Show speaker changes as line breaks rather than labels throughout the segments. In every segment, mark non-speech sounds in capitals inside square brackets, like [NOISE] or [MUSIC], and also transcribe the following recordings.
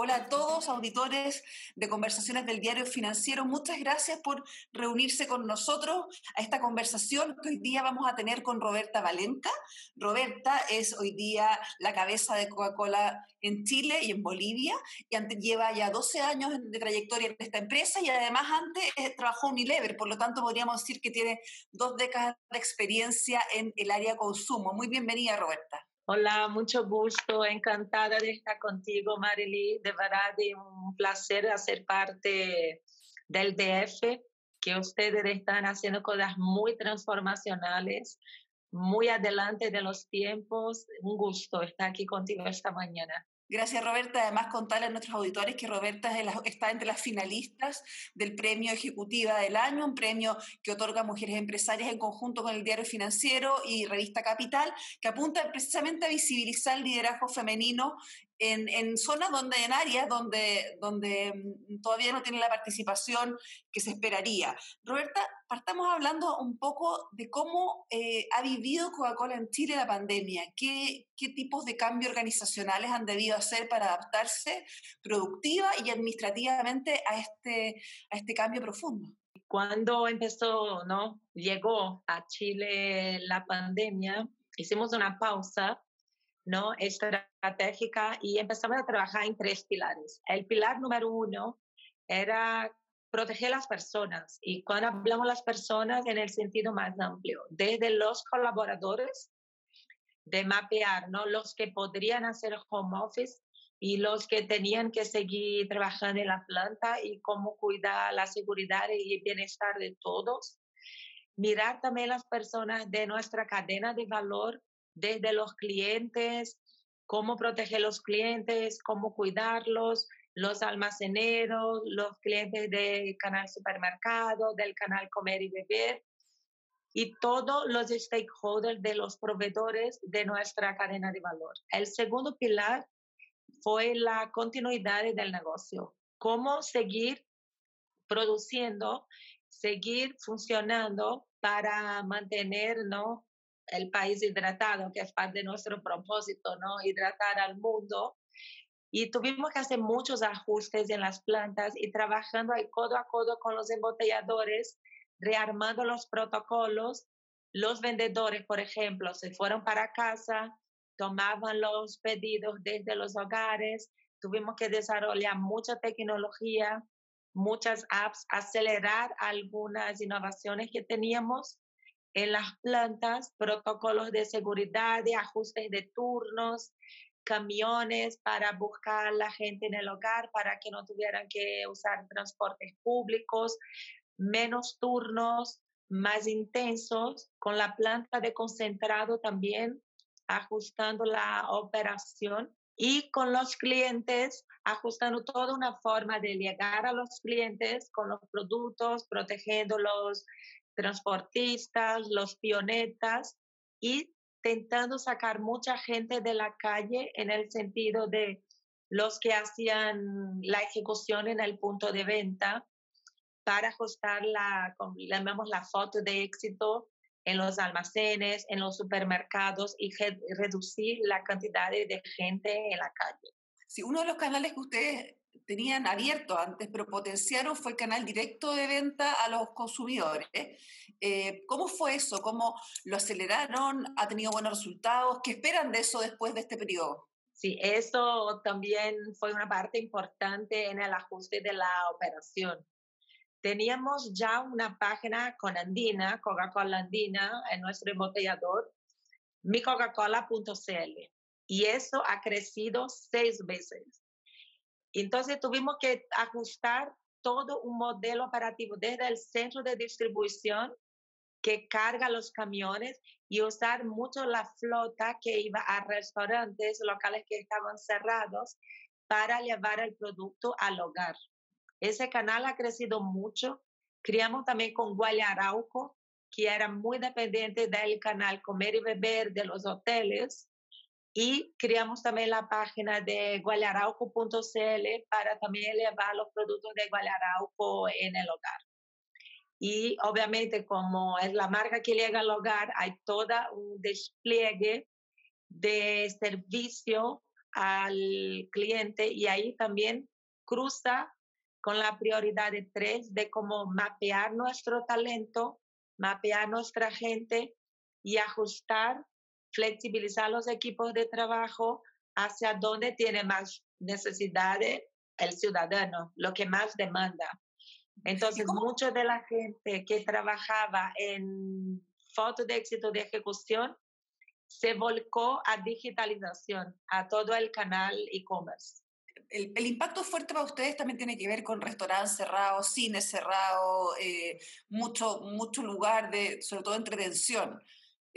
Hola a todos, auditores de Conversaciones del Diario Financiero. Muchas gracias por reunirse con nosotros a esta conversación que hoy día vamos a tener con Roberta Valenca. Roberta es hoy día la cabeza de Coca-Cola en Chile y en Bolivia y antes lleva ya 12 años de trayectoria en esta empresa y además antes eh, trabajó en Unilever, por lo tanto podríamos decir que tiene dos décadas de experiencia en el área consumo. Muy bienvenida, Roberta.
Hola, mucho gusto, encantada de estar contigo, Marily. De verdad, es un placer hacer parte del DF, que ustedes están haciendo cosas muy transformacionales, muy adelante de los tiempos. Un gusto estar aquí contigo esta mañana.
Gracias, Roberta. Además, contarle a nuestros auditores que Roberta está entre las finalistas del Premio Ejecutiva del Año, un premio que otorga Mujeres Empresarias en conjunto con el Diario Financiero y Revista Capital, que apunta precisamente a visibilizar el liderazgo femenino en, zonas donde, en áreas donde, donde mm, todavía no tiene la participación que se esperaría. Roberta, partamos hablando un poco de cómo eh, ha vivido Coca-Cola en Chile la pandemia, qué, qué tipos de cambios organizacionales han debido hacer para adaptarse productiva y administrativamente a este, a este cambio profundo.
Cuando empezó, ¿no? Llegó a Chile la pandemia, hicimos una pausa ¿no? estratégica y empezamos a trabajar en tres pilares. El pilar número uno era proteger las personas y cuando hablamos las personas en el sentido más amplio, desde los colaboradores, de mapear ¿no? los que podrían hacer home office y los que tenían que seguir trabajando en la planta y cómo cuidar la seguridad y el bienestar de todos. Mirar también las personas de nuestra cadena de valor desde los clientes, cómo proteger los clientes, cómo cuidarlos, los almaceneros, los clientes del canal supermercado, del canal comer y beber y todos los stakeholders de los proveedores de nuestra cadena de valor. El segundo pilar fue la continuidad del negocio, cómo seguir produciendo, seguir funcionando para mantener ¿no? El país hidratado, que es parte de nuestro propósito, ¿no? Hidratar al mundo. Y tuvimos que hacer muchos ajustes en las plantas y trabajando ahí codo a codo con los embotelladores, rearmando los protocolos. Los vendedores, por ejemplo, se fueron para casa, tomaban los pedidos desde los hogares. Tuvimos que desarrollar mucha tecnología, muchas apps, acelerar algunas innovaciones que teníamos en las plantas, protocolos de seguridad, de ajustes de turnos, camiones para buscar a la gente en el hogar para que no tuvieran que usar transportes públicos, menos turnos, más intensos, con la planta de concentrado también ajustando la operación y con los clientes ajustando toda una forma de llegar a los clientes con los productos, protegiéndolos transportistas, los pionetas y intentando sacar mucha gente de la calle en el sentido de los que hacían la ejecución en el punto de venta para ajustar la, llamamos la foto de éxito en los almacenes, en los supermercados y reducir la cantidad de gente en la calle.
Si uno de los canales que ustedes tenían abierto antes, pero potenciaron fue el canal directo de venta a los consumidores. Eh, ¿Cómo fue eso? ¿Cómo lo aceleraron? ¿Ha tenido buenos resultados? ¿Qué esperan de eso después de este periodo?
Sí, eso también fue una parte importante en el ajuste de la operación. Teníamos ya una página con Andina, Coca-Cola Andina, en nuestro embotellador, micoca-cola.cl. Y eso ha crecido seis veces. Entonces tuvimos que ajustar todo un modelo operativo desde el centro de distribución que carga los camiones y usar mucho la flota que iba a restaurantes locales que estaban cerrados para llevar el producto al hogar. Ese canal ha crecido mucho. Criamos también con Guayarauco, que era muy dependiente del canal Comer y Beber de los hoteles. Y creamos también la página de guayarauco.cl para también llevar los productos de Guayarauco en el hogar. Y obviamente como es la marca que llega al hogar, hay todo un despliegue de servicio al cliente y ahí también cruza con la prioridad de tres de cómo mapear nuestro talento, mapear nuestra gente y ajustar, flexibilizar los equipos de trabajo hacia donde tiene más necesidades el ciudadano, lo que más demanda. Entonces, mucha de la gente que trabajaba en foto de éxito de ejecución se volcó a digitalización, a todo el canal e-commerce.
El, impacto fuerte para ustedes también tiene que ver con restaurantes cerrados, cines cerrados, eh, mucho, mucho lugar de, sobre todo, entretención.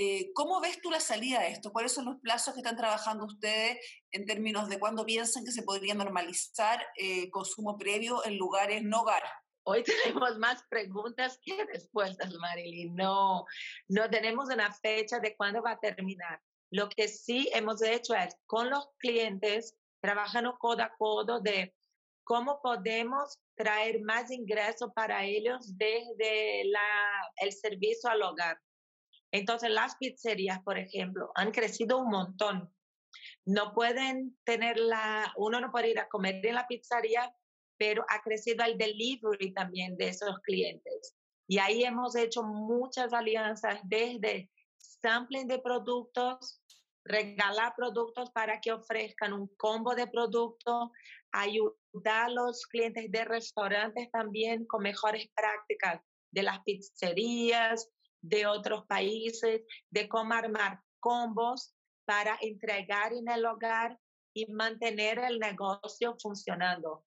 Eh, ¿Cómo ves tú la salida de esto? ¿Cuáles son los plazos que están trabajando ustedes en términos de cuándo piensan que se podría normalizar eh, consumo previo en lugares no hogar?
Hoy [LAUGHS] tenemos más preguntas que respuestas, Marilyn. No, no tenemos una fecha de cuándo va a terminar. Lo que sí hemos hecho es con los clientes, trabajando codo a codo de cómo podemos traer más ingresos para ellos desde la, el servicio al hogar. Entonces, las pizzerías, por ejemplo, han crecido un montón. No pueden tener la, uno no puede ir a comer en la pizzería pero ha crecido el delivery también de esos clientes. Y ahí hemos hecho muchas alianzas desde sampling de productos, regalar productos para que ofrezcan un combo de productos, ayudar a los clientes de restaurantes también con mejores prácticas de las pizzerías, de otros países, de cómo armar combos para entregar en el hogar y mantener el negocio funcionando.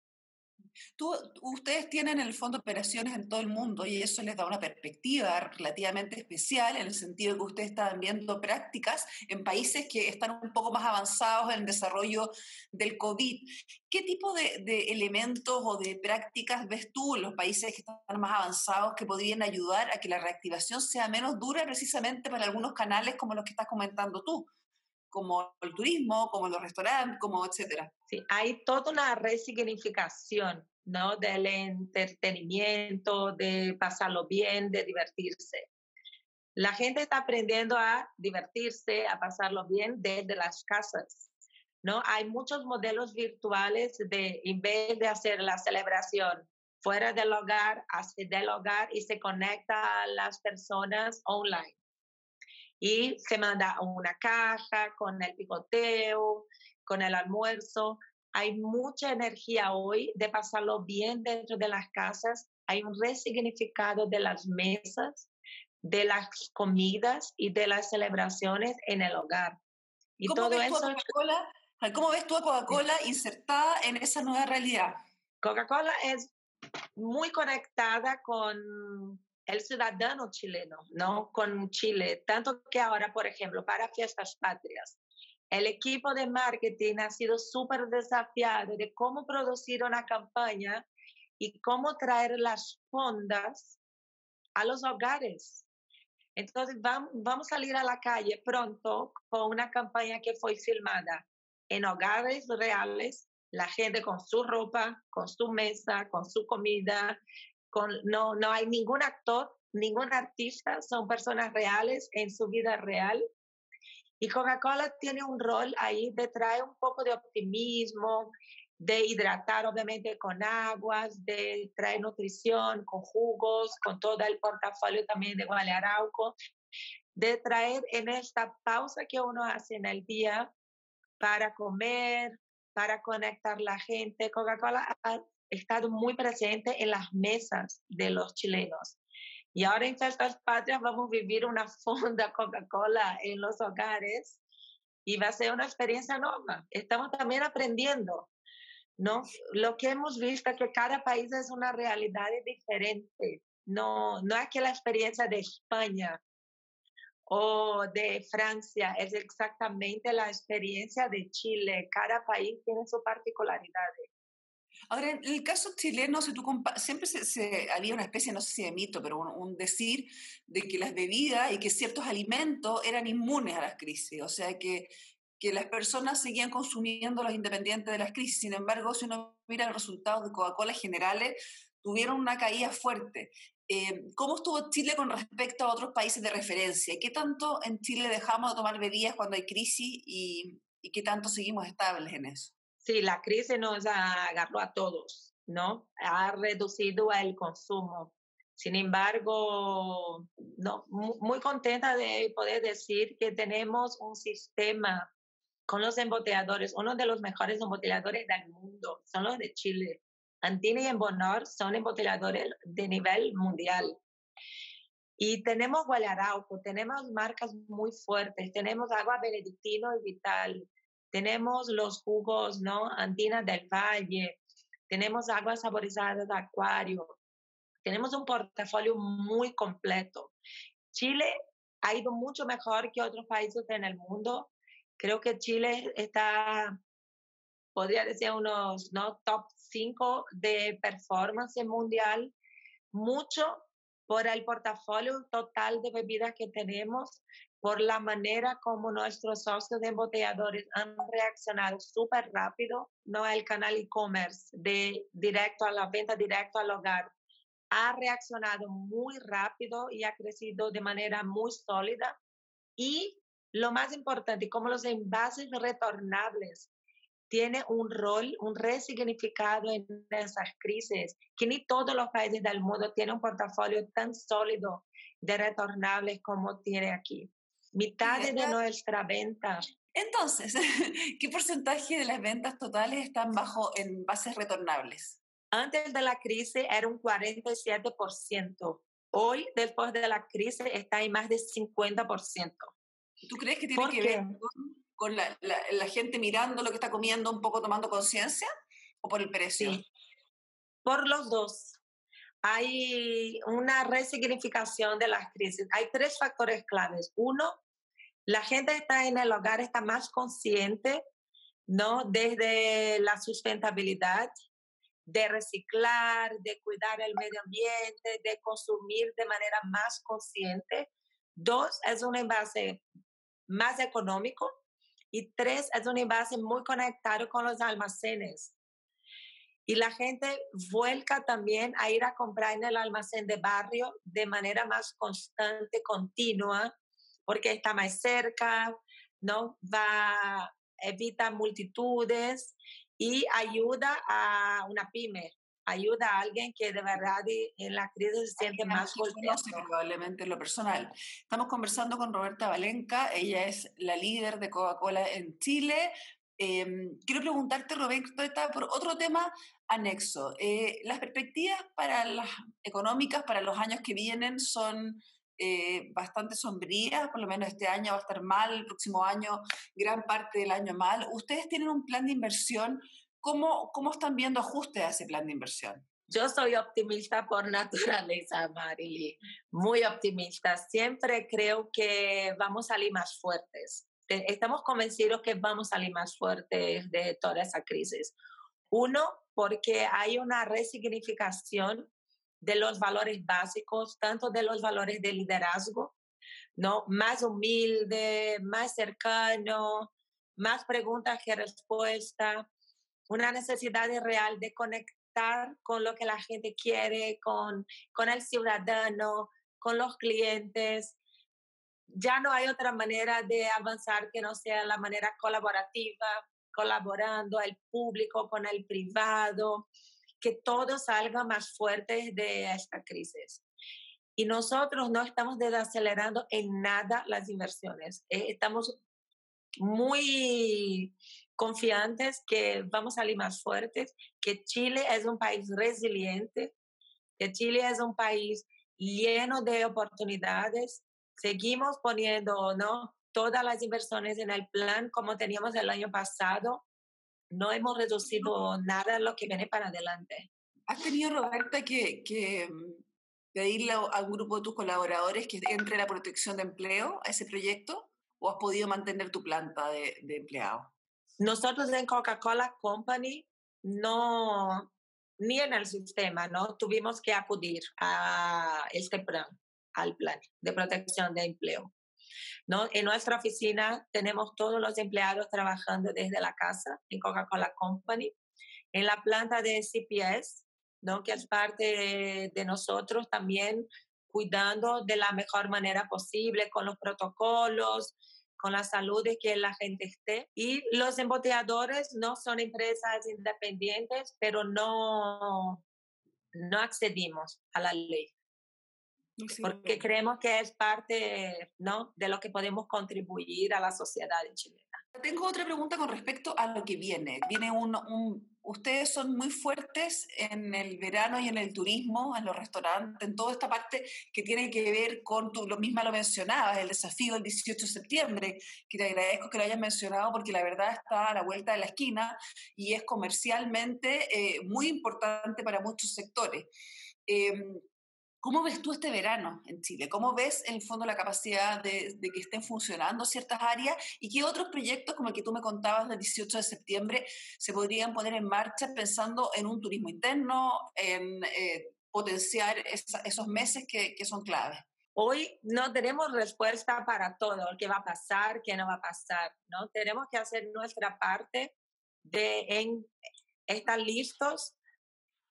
Tú, ustedes tienen en el fondo operaciones en todo el mundo y eso les da una perspectiva relativamente especial en el sentido de que ustedes están viendo prácticas en países que están un poco más avanzados en el desarrollo del COVID. ¿Qué tipo de, de elementos o de prácticas ves tú en los países que están más avanzados que podrían ayudar a que la reactivación sea menos dura precisamente para algunos canales como los que estás comentando tú? Como el turismo, como los restaurantes, como etcétera.
Sí, hay toda una resignificación, ¿no? Del entretenimiento, de pasarlo bien, de divertirse. La gente está aprendiendo a divertirse, a pasarlo bien desde las casas, ¿no? Hay muchos modelos virtuales de, en vez de hacer la celebración fuera del hogar, hace del hogar y se conecta a las personas online y se manda una caja con el picoteo, con el almuerzo. Hay mucha energía hoy de pasarlo bien dentro de las casas. Hay un resignificado de las mesas, de las comidas y de las celebraciones en el hogar.
Y ¿Cómo todo ves eso. ¿Cómo ves tú a Coca-Cola insertada en esa nueva realidad?
Coca-Cola es muy conectada con el ciudadano chileno, ¿no? Con Chile. Tanto que ahora, por ejemplo, para fiestas patrias, el equipo de marketing ha sido súper desafiado de cómo producir una campaña y cómo traer las fondas a los hogares. Entonces vamos, a salir a la calle pronto con una campaña que fue filmada en hogares reales, la gente con su ropa, con su mesa, con su comida, no, no hay ningún actor, ningún artista, son personas reales en su vida real. Y Coca-Cola tiene un rol ahí de traer un poco de optimismo, de hidratar obviamente con aguas, de traer nutrición con jugos, con todo el portafolio también de Guale Arauco, de traer en esta pausa que uno hace en el día para comer, para conectar la gente. Coca-Cola estado muy presente en las mesas de los chilenos. Y ahora en Festas Patrias vamos a vivir una [LAUGHS] fonda Coca-Cola en los hogares y va a ser una experiencia nueva. Estamos también aprendiendo, ¿no? Lo que hemos visto es que cada país es una realidad diferente. No, no es que la experiencia de España o de Francia es exactamente la experiencia de Chile. Cada país tiene su particularidad.
Ahora, en el caso chileno, si tú siempre se, había una especie, no sé si de mito, pero un, decir de que las bebidas y que ciertos alimentos eran inmunes a las crisis, o sea, que, que las personas seguían consumiendo los independientes de las crisis. Sin embargo, si uno mira los resultados de Coca-Cola generales, tuvieron una caída fuerte. Eh, ¿Cómo estuvo Chile con respecto a otros países de referencia? ¿Qué tanto en Chile dejamos de tomar bebidas cuando hay crisis y, y qué tanto seguimos estables en eso.
Sí, la crisis nos agarró a todos, ¿no? Ha reducido el consumo. Sin embargo, no, muy contenta de poder decir que tenemos un sistema con los embotelladores, uno de los mejores embotelladores del mundo, son los de Chile. Antini y Embonor son embotelladores de nivel mundial. Y tenemos Gualarauco, tenemos marcas muy fuertes, tenemos agua benedictino y vital, tenemos los jugos, ¿no? Andina del Valle, tenemos aguas saborizadas de acuario, tenemos un portafolio muy completo. Chile ha ido mucho mejor que otros países en el mundo. Creo que Chile está, podría decir, unos ¿no? top 5 de performance mundial, mucho por el portafolio total de bebidas que tenemos, por la manera como nuestros socios de embotelladores han reaccionado súper rápido, no el canal e-commerce de directo a la venta, directo al hogar, ha reaccionado muy rápido y ha crecido de manera muy sólida. Y lo más importante, como los envases retornables tiene un rol, un resignificado en esas crisis, que ni todos los países del mundo tienen un portafolio tan sólido de retornables como tiene aquí. Mitad de nuestra venta.
Entonces, [LAUGHS] ¿qué porcentaje de las ventas totales están bajo envases retornables?
Antes de la crisis era un 47%. Hoy, después de la crisis, está en más de 50%.
¿Tú crees que tiene que ver con con la, la, gente mirando lo que está comiendo, un poco tomando conciencia, o por el precio? Sí,
por los dos. Hay una resignificación de las crisis. Hay tres factores claves. Uno, la gente está en el hogar, está más consciente, ¿no? Desde la sustentabilidad, de reciclar, de cuidar el medio ambiente, de consumir de manera más consciente. Dos, es un envase más económico, y tres, es un envase muy conectado con los almacenes. Y la gente vuelca también a ir a comprar en el almacén de barrio de manera más constante, continua, porque está más cerca, ¿no? Va, evita multitudes y ayuda a una pyme, ayuda a alguien que de verdad en la crisis se siente más golpeado.
Probablemente en lo personal. Estamos conversando con Roberta Valenca, ella es la líder de Coca-Cola en Chile. Em, quiero preguntarte, Roberta, por otro tema anexo. Eh, las perspectivas para las económicas para los años que vienen son eh, bastante sombrías, por lo menos este año va a estar mal, el próximo año gran parte del año mal. ¿Ustedes tienen un plan de inversión ¿Cómo, ¿Cómo están viendo ajustes a ese plan de inversión?
Yo soy optimista por [LAUGHS] naturaleza, Mari, muy optimista. Siempre creo que vamos a salir más fuertes. Estamos convencidos que vamos a salir más fuertes de toda esa crisis. Uno, porque hay una resignificación de los valores básicos, tanto de los valores de liderazgo, ¿no? Más humilde, más cercano, más preguntas que respuestas una necesidad real de conectar con lo que la gente quiere, con, con el ciudadano, con los clientes. Ya no hay otra manera de avanzar que no sea la manera colaborativa, colaborando el público con el privado, que todos salgan más fuertes de esta crisis. Y nosotros no estamos desacelerando en nada las inversiones. Eh, estamos muy confiantes que vamos a salir más fuertes, que Chile es un país resiliente, que Chile es un país lleno de oportunidades. Seguimos poniendo ¿no? todas las inversiones en el plan como teníamos el año pasado. No hemos reducido nada lo que viene para adelante.
¿Has tenido, Roberta, que, que mm, pedirle a un grupo de tus colaboradores que entre la protección de empleo a ese proyecto? ¿O has podido mantener tu planta de, de empleados?
Nosotros en Coca-Cola Company no, ni en el sistema, ¿no? Tuvimos que acudir a este plan, al plan de protección de empleo. ¿No? En nuestra oficina tenemos todos los empleados trabajando desde la casa en Coca-Cola Company. En la planta de CPS, ¿no? que es parte de nosotros también cuidando de la mejor manera posible con los protocolos, con la salud de que la gente esté. Y los embotelladores no son empresas independientes, pero no, no accedimos a la ley. Porque creemos que es parte ¿no? de lo que podemos contribuir a la sociedad chilena.
Tengo otra pregunta con respecto a lo que viene. Viene un, un, ustedes son muy fuertes en el verano y en el turismo, en los restaurantes, en toda esta parte que tiene que ver con, tú lo misma lo mencionabas, el desafío del 18 de septiembre, que te agradezco que lo hayas mencionado porque la verdad está a la vuelta de la esquina y es comercialmente eh, muy importante para muchos sectores. Em, ¿Cómo ves tú este verano en Chile? ¿Cómo ves en el fondo la capacidad de, que estén funcionando ciertas áreas y qué otros proyectos como el que tú me contabas del 18 de septiembre se podrían poner en marcha pensando en un turismo interno, en eh, potenciar esos meses que, que son claves?
Hoy no tenemos respuesta para todo, qué va a pasar, qué no va a pasar, ¿no? Tenemos que hacer nuestra parte de en, estar listos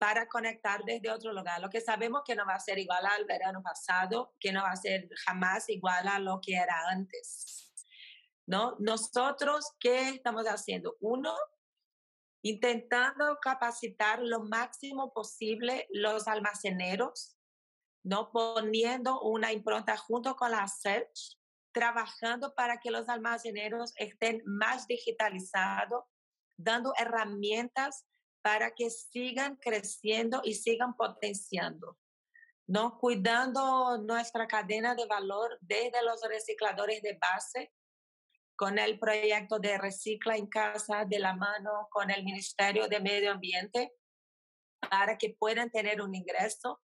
para conectar desde otro lugar. Lo que sabemos que no va a ser igual al verano pasado, que no va a ser jamás igual a lo que era antes. ¿No? Nosotros, ¿qué estamos haciendo? Uno, intentando capacitar lo máximo posible los almaceneros, ¿no? Poniendo una impronta junto con la Search, trabajando para que los almaceneros estén más digitalizados, dando herramientas para que sigan creciendo y sigan potenciando, ¿no? Cuidando nuestra cadena de valor desde los recicladores de base, con el proyecto de Recicla en Casa de la mano con el Ministerio de Medio Ambiente, para que puedan tener un ingreso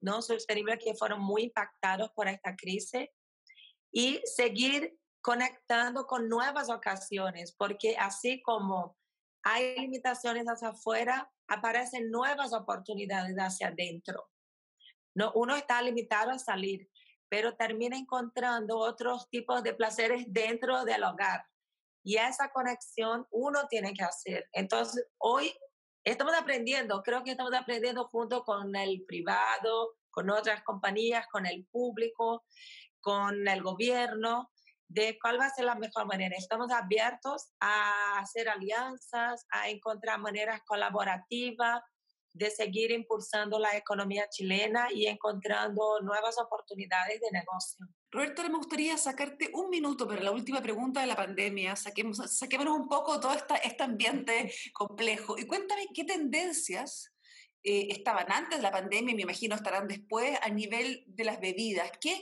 no sostenible que fueron muy impactados por esta crisis y seguir conectando con nuevas ocasiones, porque así como hay limitaciones hacia afuera, aparecen nuevas oportunidades hacia adentro. No, uno está limitado a salir, pero termina encontrando otros tipos de placeres dentro del hogar. Y esa conexión uno tiene que hacer. Entonces, hoy estamos aprendiendo, creo que estamos aprendiendo junto con el privado, con otras compañías, con el público, con el gobierno, de cuál va a ser la mejor manera. Estamos abiertos a hacer alianzas, a encontrar maneras colaborativas de seguir impulsando la economía chilena y encontrando nuevas oportunidades de negocio.
Roberto, me gustaría sacarte un minuto para la última pregunta de la pandemia. Saquemos, saquémonos un poco todo esta, este ambiente complejo y cuéntame qué tendencias eh, estaban antes de la pandemia y me imagino estarán después a nivel de las bebidas. ¿Qué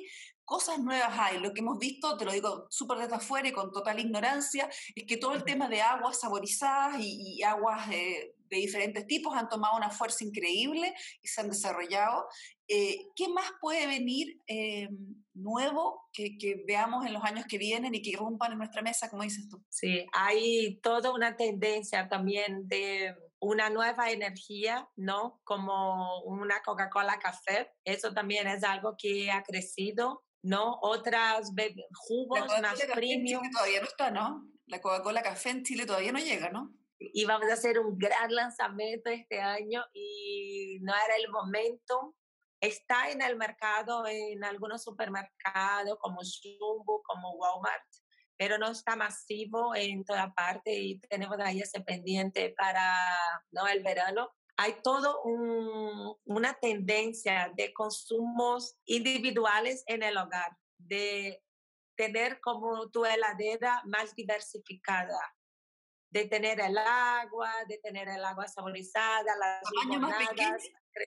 cosas nuevas hay. Lo que hemos visto, te lo digo súper desde afuera y con total ignorancia, es que todo el tema de aguas saborizadas y, aguas de diferentes tipos han tomado una fuerza increíble y se han desarrollado. Eh, ¿Qué más puede venir eh, nuevo que, que, veamos en los años que vienen y que irrumpan en nuestra mesa, como dices tú?
Sí, hay toda una tendencia también de una nueva energía, ¿no? Como una Coca-Cola café. Eso también es algo que ha crecido ¿no? Otras jugos más premium.
Todavía no está, ¿no? La Coca-Cola Café en Chile todavía no llega, ¿no?
Y vamos a hacer un gran lanzamiento este año y no era el momento. Está en el mercado, en algunos supermercados como Jumbo, como Walmart, pero no está masivo en toda parte y tenemos ahí ese pendiente para ¿no? el verano hay todo una tendencia de consumos individuales en el hogar, de tener como tu heladera más diversificada, de tener el agua, de tener el agua saborizada, las
tamaño más pequeño,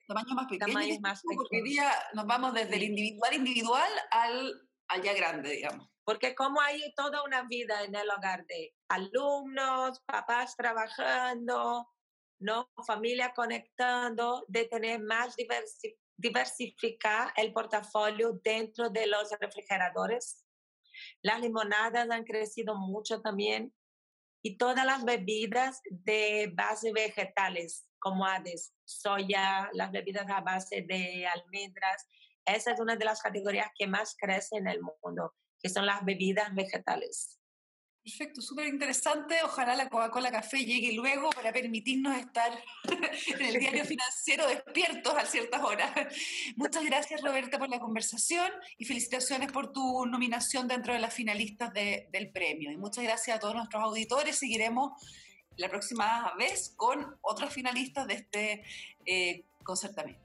tamaño más pequeño, más porque día nos vamos desde el individual individual al, al ya grande, digamos.
Porque como hay toda una vida en el hogar de alumnos, papás trabajando, ¿no? Familia conectando, de tener más diversificar el portafolio dentro de los refrigeradores. Las limonadas han crecido mucho también y todas las bebidas de base vegetales, como ades, soya, las bebidas a base de almendras. Esa es una de las categorías que más crece en el mundo, que son las bebidas vegetales.
Perfecto, súper interesante. Ojalá la Coca-Cola Café llegue luego para permitirnos estar [LAUGHS] en el diario financiero despiertos a ciertas horas. Muchas gracias, Roberta, por la conversación y felicitaciones por tu nominación dentro de las finalistas del premio. Y muchas gracias a todos nuestros auditores. Seguiremos la próxima vez con otras finalistas de este eh, concertamiento.